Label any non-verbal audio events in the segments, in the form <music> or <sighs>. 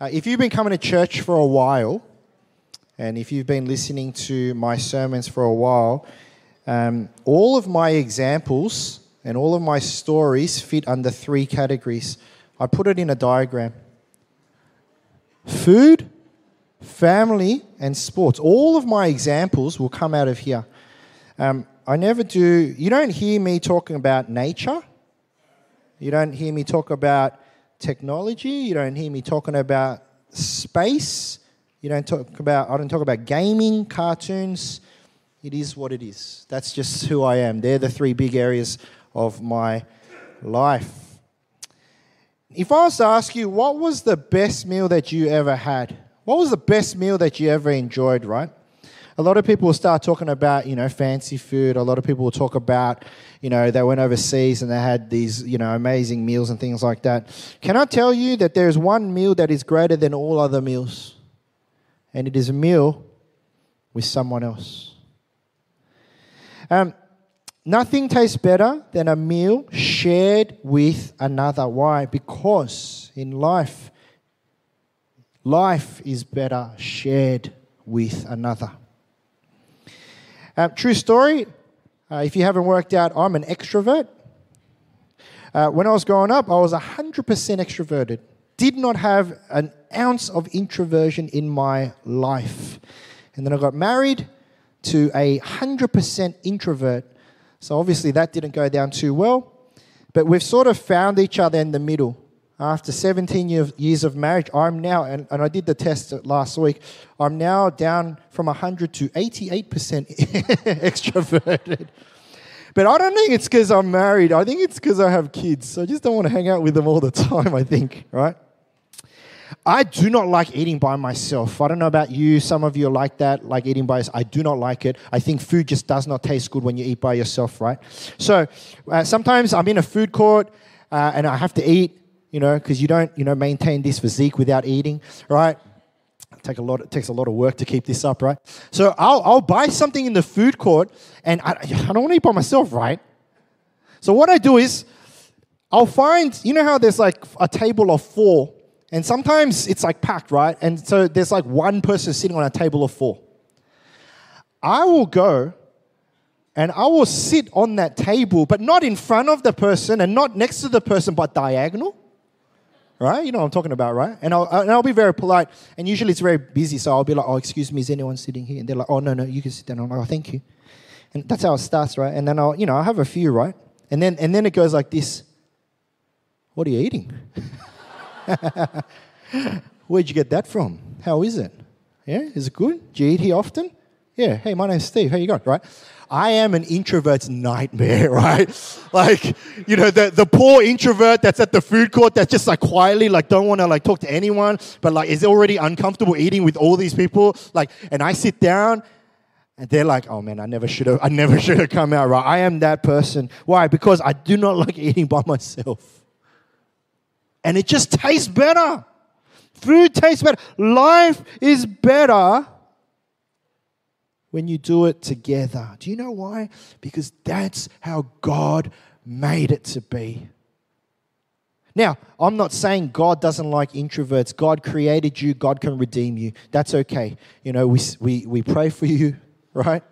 Uh, if you've been coming to church for a while, and if you've been listening to my sermons for a while, um, all of my examples and all of my stories fit under three categories. I put it in a diagram food, family, and sports. All of my examples will come out of here. Um, I never do, you don't hear me talking about nature. You don't hear me talk about technology. You don't hear me talking about space. You don't talk about, I don't talk about gaming, cartoons. It is what it is. That's just who I am. They're the three big areas of my life. If I was to ask you, what was the best meal that you ever had? What was the best meal that you ever enjoyed, right? A lot of people will start talking about, you know, fancy food. A lot of people will talk about, you know, they went overseas and they had these, you know, amazing meals and things like that. Can I tell you that there's one meal that is greater than all other meals? And it is a meal with someone else. Um, nothing tastes better than a meal shared with another. Why? Because in life, life is better shared with another. Uh, true story. Uh, if you haven't worked out, I'm an extrovert. Uh, when I was growing up, I was 100% extroverted. Did not have an ounce of introversion in my life. And then I got married to a 100% introvert. So obviously that didn't go down too well. But we've sort of found each other in the middle after 17 years of marriage, I'm now, and, and I did the test last week, I'm now down from 100 to 88% <laughs> extroverted. But I don't think it's because I'm married. I think it's because I have kids. So I just don't want to hang out with them all the <laughs> time, I think, right? I do not like eating by myself. I don't know about you. Some of you are like that, like eating by yourself. I do not like it. I think food just does not taste good when you eat by yourself, right? So uh, sometimes I'm in a food court uh, and I have to eat you know, because you don't, you know, maintain this physique without eating, right? Take a lot, it takes a lot of work to keep this up, right? So I'll, I'll buy something in the food court, and I, <sighs> I don't want to eat by myself, right? So what I do is, I'll find, you know how there's like a table of four, and sometimes it's like packed, right? And so there's like one person sitting on a table of four. I will go and I will sit on that table, but not in front of the person and not next to the person, but diagonal right? You know what I'm talking about, right? And I'll, uh, and I'll be very polite. And usually it's very busy, so I'll be like, oh, excuse me, is anyone sitting here? And they're like, oh, no, no, you can sit down. I'm like, oh, thank you. And that's how it starts, right? And then I'll, you know, I have a few, right? And then, and then it goes like this. What are you eating? <laughs> Where'd you get that from? How is it? Yeah, is it good? Do you eat here often? Yeah, hey, my name's Steve. How you going? Right? I am an introvert's nightmare, <laughs> right? Like, you know, the, the poor introvert that's at the food court that's just like quietly, like, don't want to like talk to anyone, but like is already uncomfortable eating with all these people. Like, and I sit down and they're like, oh man, I never should have, I never <laughs> should have come out right. I am that person. Why? Because I do not <laughs> like eating by myself. And it just tastes better. Food tastes better. Life is better when you do it together. Do you know why? Because that's how God made it to be. Now, I'm not saying God doesn't like introverts. God created you, God can redeem you. That's okay. You know, we, we, we pray for you, <laughs> right?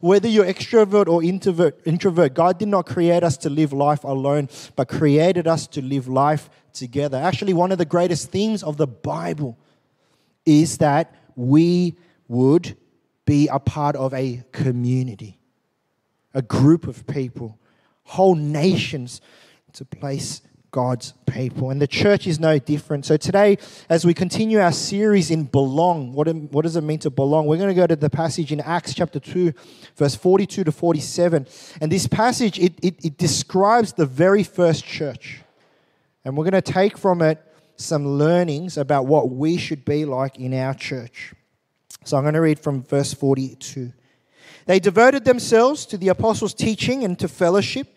Whether you're extrovert or introvert, introvert, God did not create us to live life alone, but created us to live life together. Actually, one of the greatest themes of the Bible is that we would be a part of a community, a group of people, whole nations to place God's people. And the church is no different. So today, as we continue our series in belong, what, what does it mean to belong? We're going to go to the passage in Acts chapter 2, verse 42 to 47. And this passage, it, it, it describes the very first church. And we're going to take from it some learnings about what we should be like in our church. So I'm going to read from verse 42. They devoted themselves to the apostles' teaching and to fellowship,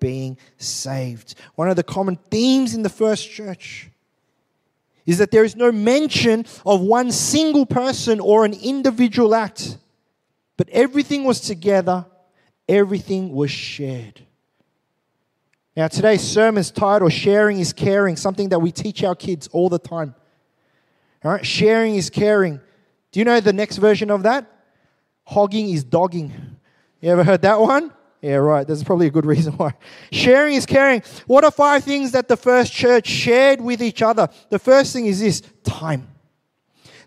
being saved. One of the common themes in the first church is that there is no mention of one single person or an individual act, but everything was together, everything was shared. Now, today's sermon's title, Sharing is Caring, something that we teach our kids all the time. All right, sharing is caring. Do you know the next version of that? Hogging is dogging. You ever heard that one? Yeah, right. There's probably a good reason why. Sharing is caring. What are five things that the first church shared with each other? The first thing is this time.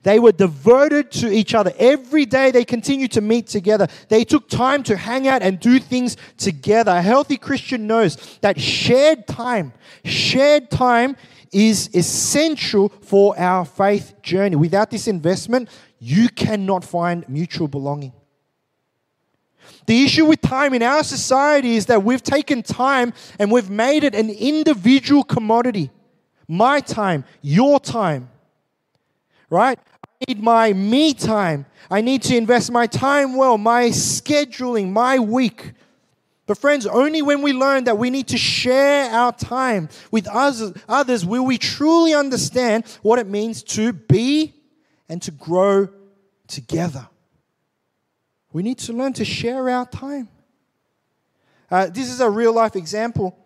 They were devoted to each other. Every day they continued to meet together. They took time to hang out and do things together. A healthy Christian knows that shared time, shared time is essential for our faith journey. Without this investment, you cannot find mutual belonging. The issue with time in our society is that we've taken time and we've made it an individual commodity. My time, your time. Right? I need my me time. I need to invest my time well, my scheduling, my week. But, friends, only when we learn that we need to share our time with others will we truly understand what it means to be and to grow together. We need to learn to share our time. Uh, this is a real life example.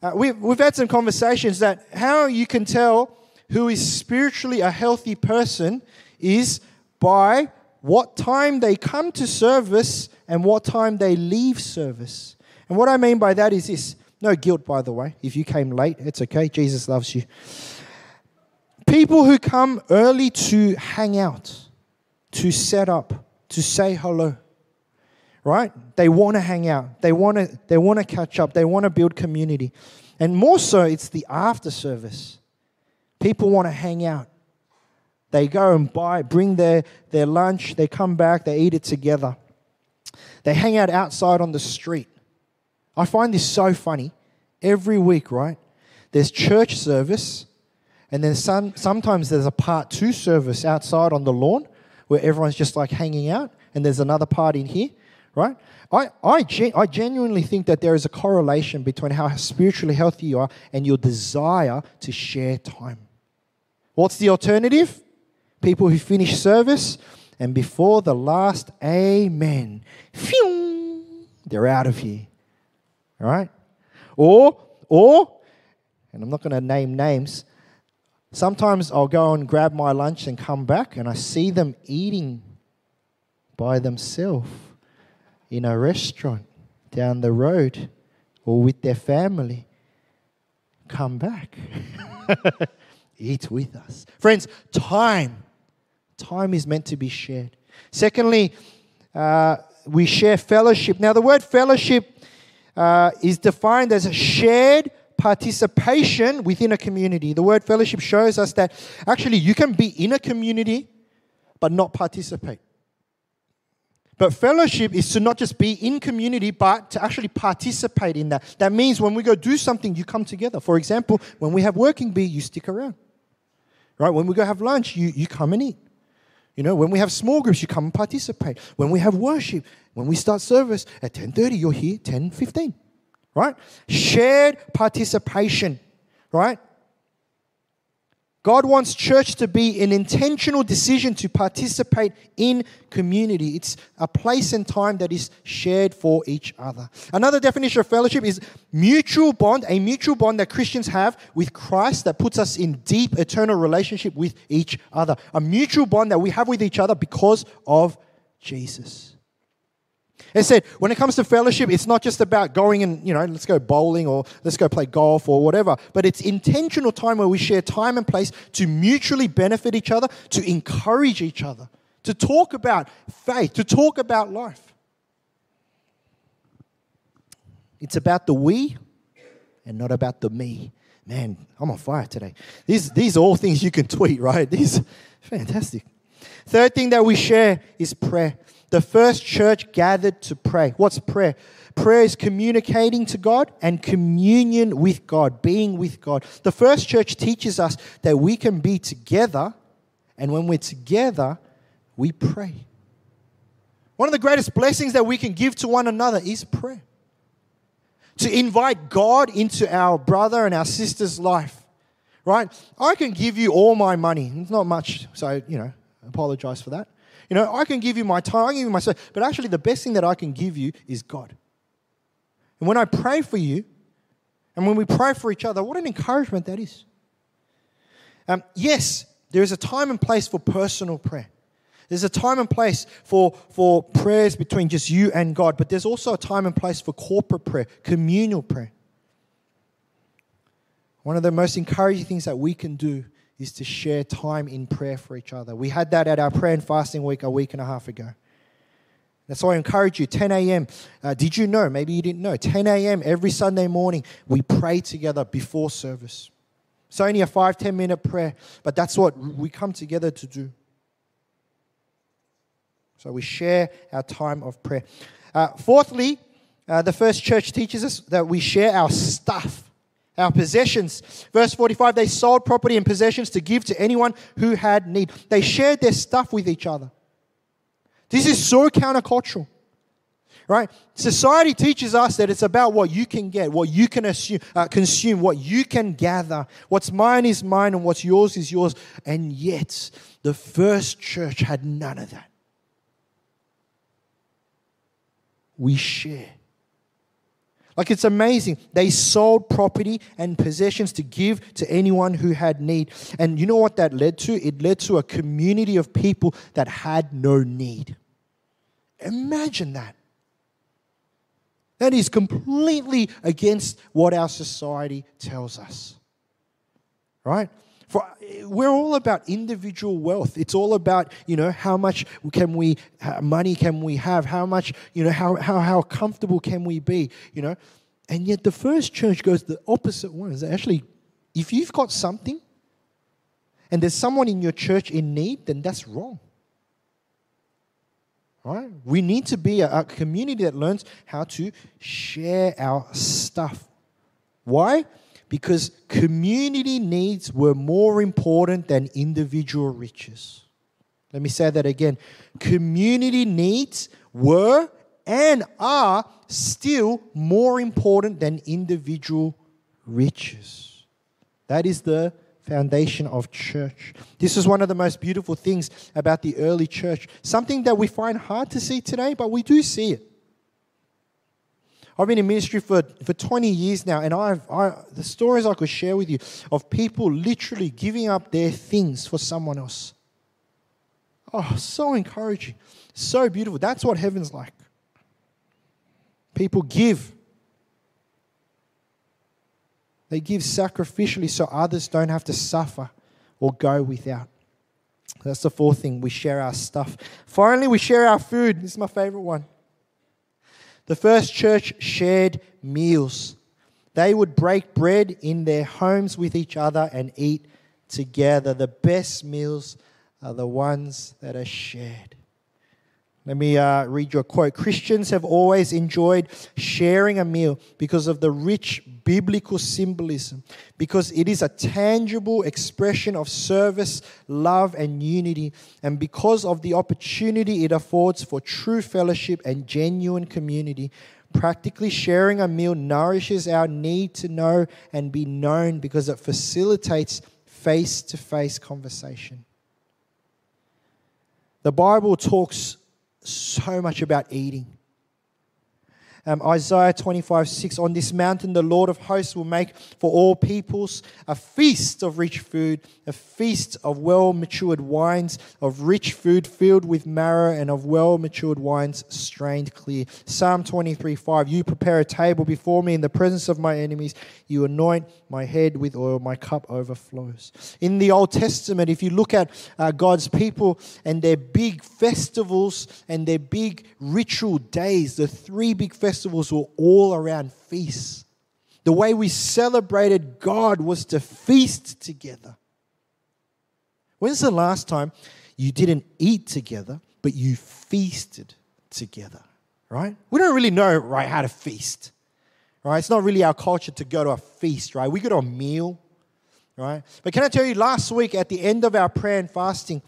Uh, we've, we've had some conversations that how you can tell who is spiritually a healthy person is by what time they come to service and what time they leave service. And what I mean by that is this no guilt, by the way. If you came late, it's okay. Jesus loves you. People who come early to hang out, to set up, to say hello. Right? They want to hang out. They want to they want to catch up. They want to build community. And more so it's the after service. People want to hang out. They go and buy, bring their, their lunch, they come back, they eat it together. They hang out outside on the street. I find this so funny. Every week, right? There's church service, and then some, sometimes there's a part two service outside on the lawn where everyone's just like hanging out, and there's another part in here, right? I, I, gen- I genuinely think that there is a correlation between how spiritually healthy you are and your desire to share time. What's the alternative? People who finish service and before the last amen, phew, they're out of here. All right? Or, or, and I'm not going to name names, Sometimes I'll go and grab my lunch and come back, and I see them eating by themselves in a restaurant down the road or with their family. Come back. <laughs> Eat with us. Friends, time. Time is meant to be shared. Secondly, uh, we share fellowship. Now, the word fellowship uh, is defined as a shared participation within a community. The word fellowship shows us that actually you can be in a community but not participate. But fellowship is to not just be in community, but to actually participate in that. That means when we go do something, you come together. For example, when we have working bee, you stick around. Right? When we go have lunch, you, you come and eat. You know, when we have small groups, you come and participate. When we have worship, when we start service at 10:30, you're here 10:15 right? Shared participation, right? God wants church to be an intentional decision to participate in community. It's a place and time that is shared for each other. Another definition of fellowship is mutual bond, a mutual bond that Christians have with Christ that puts us in deep eternal relationship with each other. A mutual bond that we have with each other because of Jesus. It said, when it comes to fellowship, it's not just about going and, you know, let's go bowling or let's go play golf or whatever, but it's intentional time where we share time and place to mutually benefit each other, to encourage each other, to talk about faith, to talk about life. It's about the we and not about the me. Man, I'm on fire today. These, these are all things you can tweet, right? These fantastic. Third thing that we share is prayer. The first church gathered to pray. What's prayer? Prayer is communicating to God and communion with God, being with God. The first church teaches us that we can be together, and when we're together, we pray. One of the greatest blessings that we can give to one another is prayer. To invite God into our brother and our sister's life, right? I can give you all my money. It's not much, so, you know, apologize for that. You know, I can give you my time, I can give you my soul, but actually, the best thing that I can give you is God. And when I pray for you, and when we pray for each other, what an encouragement that is. Um, yes, there is a time and place for personal prayer. There's a time and place for, for prayers between just you and God, but there's also a time and place for corporate prayer, communal prayer. One of the most encouraging things that we can do is to share time in prayer for each other. We had that at our prayer and fasting week a week and a half ago. That's why I encourage you 10 a.m. Uh, did you know? Maybe you didn't know. 10 a.m. every Sunday morning, we pray together before service. It's only a five, 10 minute prayer, but that's what we come together to do. So we share our time of prayer. Uh, fourthly, uh, the first church teaches us that we share our stuff, our possessions. Verse 45 they sold property and possessions to give to anyone who had need. They shared their stuff with each other. This is so countercultural. Right? Society teaches us that it's about what you can get, what you can assume, uh, consume, what you can gather. What's mine is mine and what's yours is yours. And yet, the first church had none of that. We share. Like it's amazing. They sold property and possessions to give to anyone who had need. And you know what that led to? It led to a community of people that had no need. Imagine that. That is completely against what our society tells us. Right? For eh, we're all about individual wealth. It's all about, you know, how much can we money can we have? How much, you know, how how how comfortable can we be, you know? And yet the first church goes the opposite way. Is actually if you've got something and there's someone in your church in need, then that's wrong. Right? We need to be a, a community that learns how to share our stuff. Why? Because community needs were more important than individual riches. Let me say that again. Community needs were and are still more important than individual riches. That is the foundation of church. This is one of the most beautiful things about the early church, something that we find hard to see today, but we do see it. I've been in ministry for, for 20 years now, and I've, I, the stories I could share with you of people literally giving up their things for someone else. Oh, so encouraging. So beautiful. That's what heaven's like. People give they give sacrificially so others don't have to suffer or go without. That's the fourth thing. We share our stuff. Finally, we share our food. This is my favorite one. The first church shared meals. They would break bread in their homes with each other and eat together. The best meals are the ones that are shared. Let me uh, read you a quote. Christians have always enjoyed sharing a meal because of the rich biblical symbolism, because it is a tangible expression of service, love, and unity, and because of the opportunity it affords for true fellowship and genuine community. Practically sharing a meal nourishes our need to know and be known because it facilitates face to face conversation. The Bible talks so much about eating. Um, Isaiah 25, 6. On this mountain, the Lord of hosts will make for all peoples a feast of rich food, a feast of well matured wines, of rich food filled with marrow, and of well matured wines strained clear. Psalm 23, 5. You prepare a table before me in the presence of my enemies. You anoint my head with oil, my cup overflows. In the Old Testament, if you look at uh, God's people and their big festivals and their big ritual days, the three big festivals, festivals were all around feasts. The way we celebrated God was to feast together. When's the last time you didn't eat together, but you feasted together? Right? We don't really know, right, how to feast. Right? It's not really our culture to go to a feast, right? We go to a meal, right? But can I tell you, last week at the end of our prayer and fasting,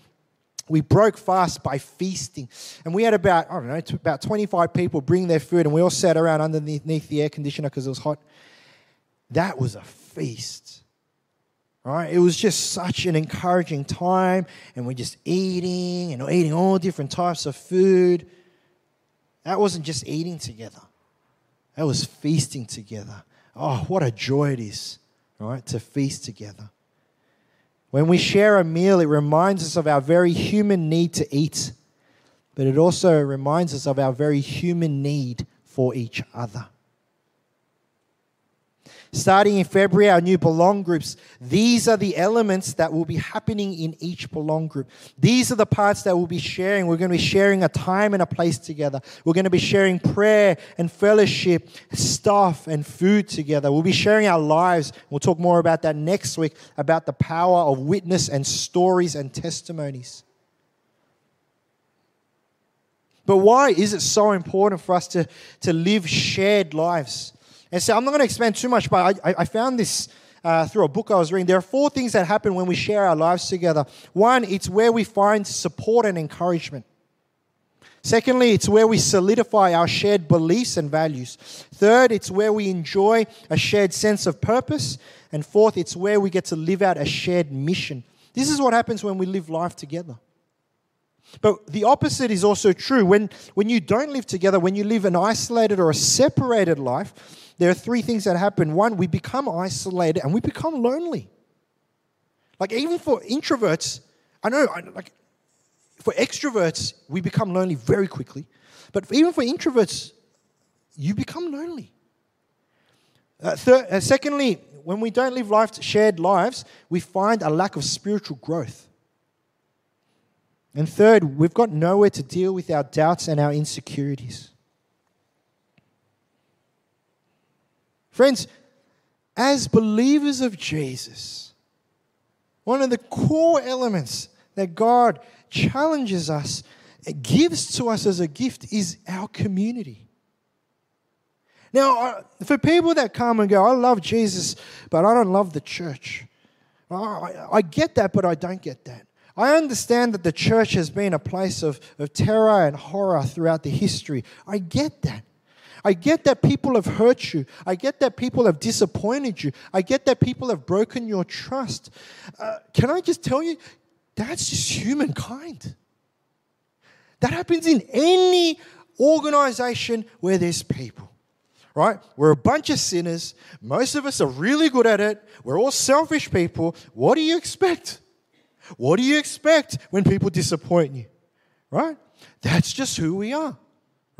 we broke fast by feasting. And we had about, I don't know, about 25 people bring their food, and we all sat around underneath the air conditioner because it was hot. That was a feast. Right? It was just such an encouraging time, and we're just eating and eating all different types of food. That wasn't just eating together, that was feasting together. Oh, what a joy it is, right, to feast together. When we share a meal, it reminds us of our very human need to eat, but it also reminds us of our very human need for each other. Starting in February, our new belong groups, these are the elements that will be happening in each belong group. These are the parts that we'll be sharing. We're going to be sharing a time and a place together. We're going to be sharing prayer and fellowship, stuff and food together. We'll be sharing our lives. We'll talk more about that next week about the power of witness and stories and testimonies. But why is it so important for us to, to live shared lives? And so I'm not going to expand too much, but I, I found this uh, through a book I was reading. There are four things that happen when we share our lives together. One, it's where we find support and encouragement. Secondly, it's where we solidify our shared beliefs and values. Third, it's where we enjoy a shared sense of purpose. And fourth, it's where we get to live out a shared mission. This is what happens when we live life together. But the opposite is also true. When, when you don't live together, when you live an isolated or a separated life, there are three things that happen. One, we become isolated and we become lonely. Like, even for introverts, I know, like, for extroverts, we become lonely very quickly. But even for introverts, you become lonely. Uh, third, uh, secondly, when we don't live life, shared lives, we find a lack of spiritual growth. And third, we've got nowhere to deal with our doubts and our insecurities. Friends, as believers of Jesus, one of the core elements that God challenges us, gives to us as a gift, is our community. Now, for people that come and go, I love Jesus, but I don't love the church. I get that, but I don't get that. I understand that the church has been a place of, of terror and horror throughout the history. I get that. I get that people have hurt you. I get that people have disappointed you. I get that people have broken your trust. Uh, can I just tell you, that's just humankind. That happens in any organization where there's people, right? We're a bunch of sinners. Most of us are really good at it. We're all selfish people. What do you expect? What do you expect when people disappoint you, right? That's just who we are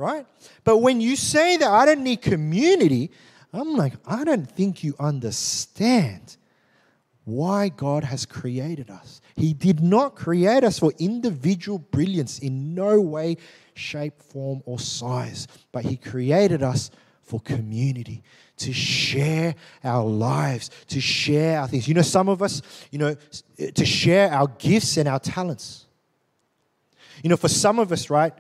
right? But when you say that I don't need community, I'm like, I don't think you understand why God has created us. He did not create us for individual brilliance in no way, shape, form, or size, but He created us for community, to share our lives, to share our things. You know, some of us, you know, to share our gifts and our talents. You know, for some of us, right,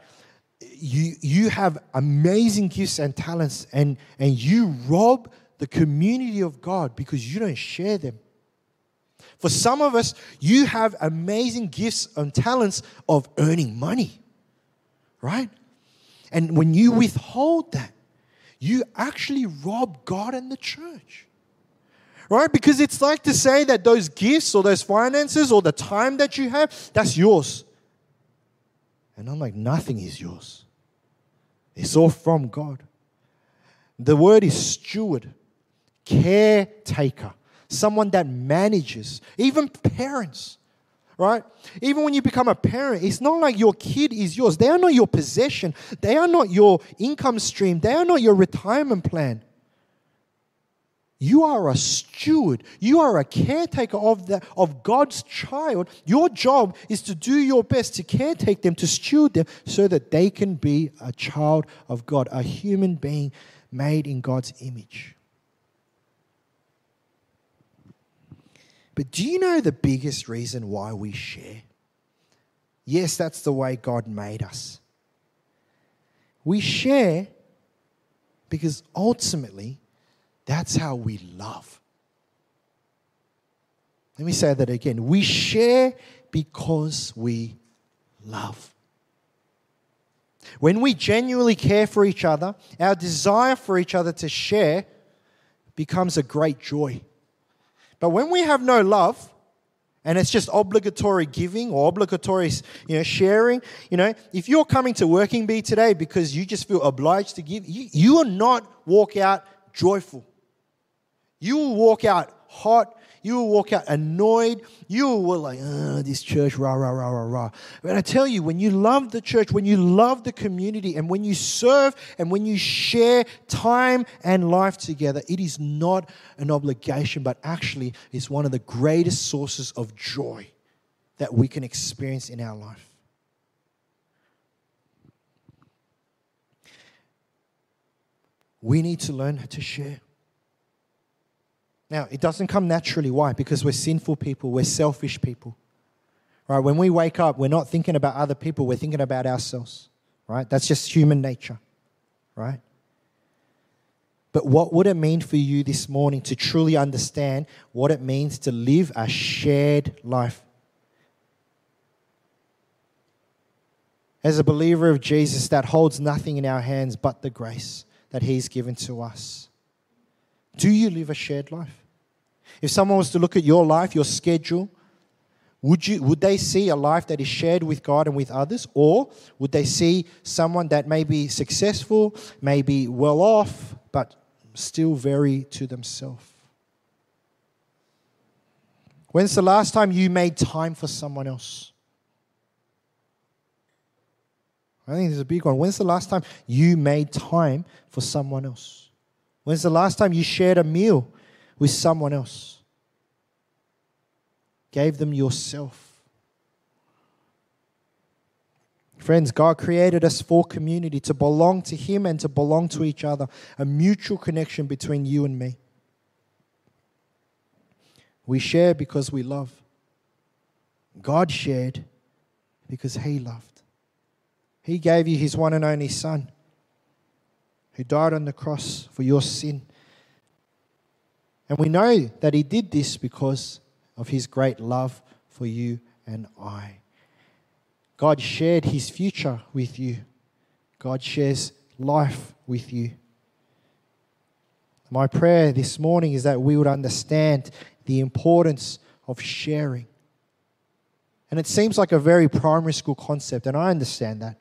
you, you have amazing gifts and talents, and, and you rob the community of God because you don't share them. For some of us, you have amazing gifts and talents of earning money, right? And when you withhold that, you actually rob God and the church. Right? Because it's like to say that those gifts or those finances or the time that you have, that's yours. And I'm like, nothing is yours. It's all from God. The word is steward, caretaker, someone that manages, even parents, right? Even when you become a parent, it's not like your kid is yours. They are not your possession, they are not your income stream, they are not your retirement plan. You are a steward. You are a caretaker of, the, of God's child. Your job is to do your best to caretake them, to steward them, so that they can be a child of God, a human being made in God's image. But do you know the biggest reason why we share? Yes, that's the way God made us. We share because ultimately, that's how we love. Let me say that again. We share because we love. When we genuinely care for each other, our desire for each other to share becomes a great joy. But when we have no love, and it's just obligatory giving or obligatory you know, sharing, you know, if you're coming to Working Bee today because you just feel obliged to give, you, you will not walk out joyful. You will walk out hot you will walk out annoyed. You will like, oh, this church, rah, rah, rah, rah, rah. But I tell you, when you love the church, when you love the community, and when you serve and when you share time and life together, it is not an obligation, but actually is one of the greatest sources of joy that we can experience in our life. We need to learn to share. Now, it doesn't come naturally. Why? Because we're sinful people, we're selfish people. Right? When we wake up, we're not thinking about other people, we're thinking about ourselves. Right? That's just human nature. Right? But what would it mean for you this morning to truly understand what it means to live a shared life? As a believer of Jesus that holds nothing in our hands but the grace that He's given to us. Do you live a shared life? If someone was to look at your life, your schedule, would, you, would they see a life that is shared with God and with others? Or would they see someone that may be successful, may be well off, but still very to themselves? When's the last time you made time for someone else? I think there's a big one. When's the last time you made time for someone else? When's the last time you shared a meal with someone else. Gave them yourself. Friends, God created us for community, to belong to Him and to belong to each other, a mutual connection between you and me. We share because we love. God shared because He loved. He gave you His one and only Son who died on the cross for your sin and we know that he did this because of his great love for you and I. God shared his future with you, God shares life with you. My prayer this morning is that we would understand the importance of sharing. And it seems like a very primary school concept, and I understand that.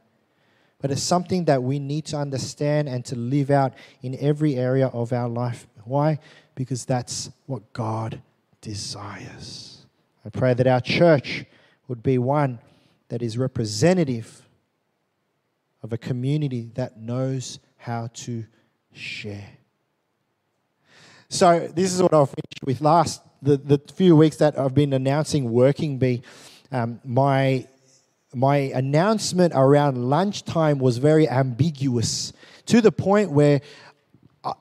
But it's something that we need to understand and to live out in every area of our life. Why? Because that's what God desires. I pray that our church would be one that is representative of a community that knows how to share. So, this is what I'll finish with last the, the few weeks that I've been announcing Working Bee. Um, my my announcement around lunchtime was very ambiguous to the point where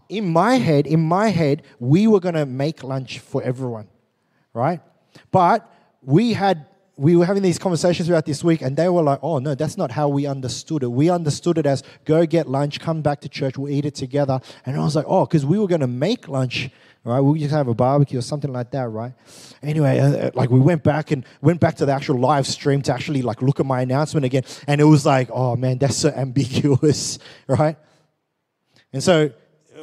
in my head, in my head, we were going to make lunch for everyone, right? But we had we were having these conversations throughout this week, and they were like, "Oh no, that's not how we understood it. We understood it as go get lunch, come back to church, we'll eat it together." And I was like, "Oh, because we were going to make lunch, right? We just have a barbecue or something like that, right?" Anyway, uh, uh, like we went back and went back to the actual live stream to actually like look at my announcement again, and it was like, "Oh man, that's so <laughs> ambiguous, right?" And so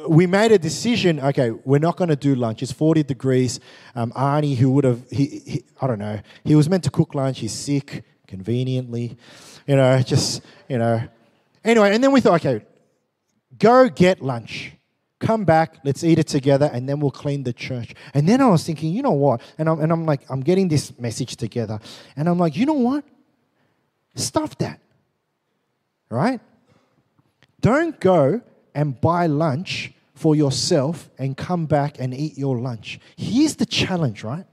we made a decision okay, we're not going to do lunch. It's 40 degrees. Um, Arnie, who would have, he, he, I don't know, he was meant to cook lunch. He's sick, conveniently, you know, just, you know. Anyway, and then we thought, okay, go get lunch. Come back, let's eat it together, and then we'll clean the church. And then I was thinking, you know what? And I'm, and I'm like, I'm getting this message together. And I'm like, you know what? Stuff that. Right? Don't go and buy lunch for yourself and come back and eat your lunch. Here's the challenge, right?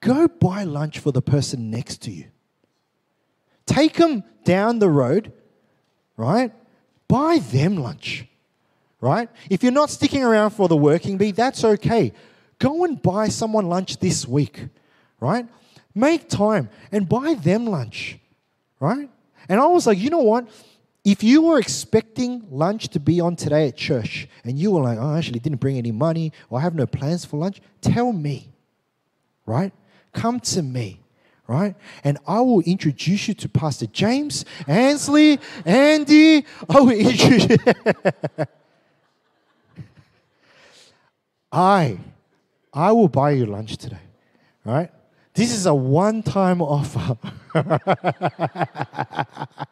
Go buy lunch for the person next to you. Take them down the road, right? Buy them lunch, right? If you're not sticking around for the Working Bee, that's okay. Go and buy someone lunch this week, right? Make time and buy them lunch, right? And I was like, you know what? If you were expecting lunch to be on today at church and you were like, oh, I actually didn't bring any money or I have no plans for lunch, tell me, right? Come to me, right? And I will introduce you to Pastor James, Ansley, Andy. I will introduce <laughs> I, I will buy you lunch today, right? This is a one-time offer. <laughs>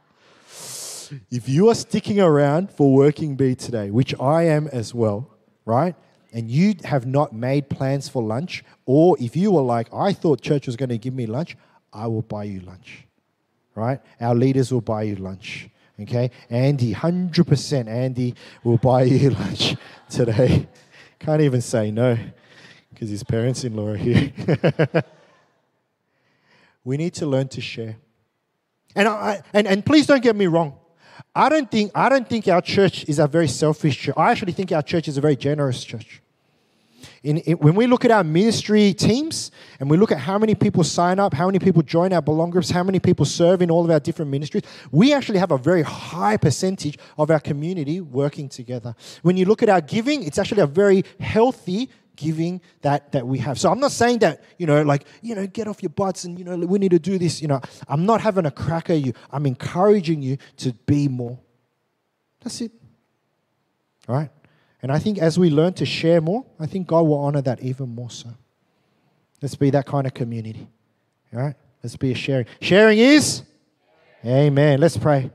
if you are sticking around for Working Bee today, which I am as well, right? And you have not made plans for lunch, or if you were like, I thought church was going to give me lunch, I will buy you lunch, right? Our leaders will buy you lunch, okay? Andy, 100% Andy will buy you <laughs> lunch today. Can't even say no because his parents in law are here. <laughs> we need to learn to share. And, I, and, and please don't get me wrong. I don't think I don't think our church is a very selfish church. I actually think our church is a very generous church. In, in, when we look at our ministry teams and we look at how many people sign up, how many people join our belong groups, how many people serve in all of our different ministries, we actually have a very high percentage of our community working together. When you look at our giving, it's actually a very healthy giving that that we have. So I'm not saying that, you know, like, you know, get off your butts and, you know, we need to do this. You know, I'm not having a crack at you. I'm encouraging you to be more. That's it. All right? And I think as we learn to share more, I think God will honor that even more so. Let's be that kind of community. All right? Let's be a sharing. Sharing is? Amen. Let's pray.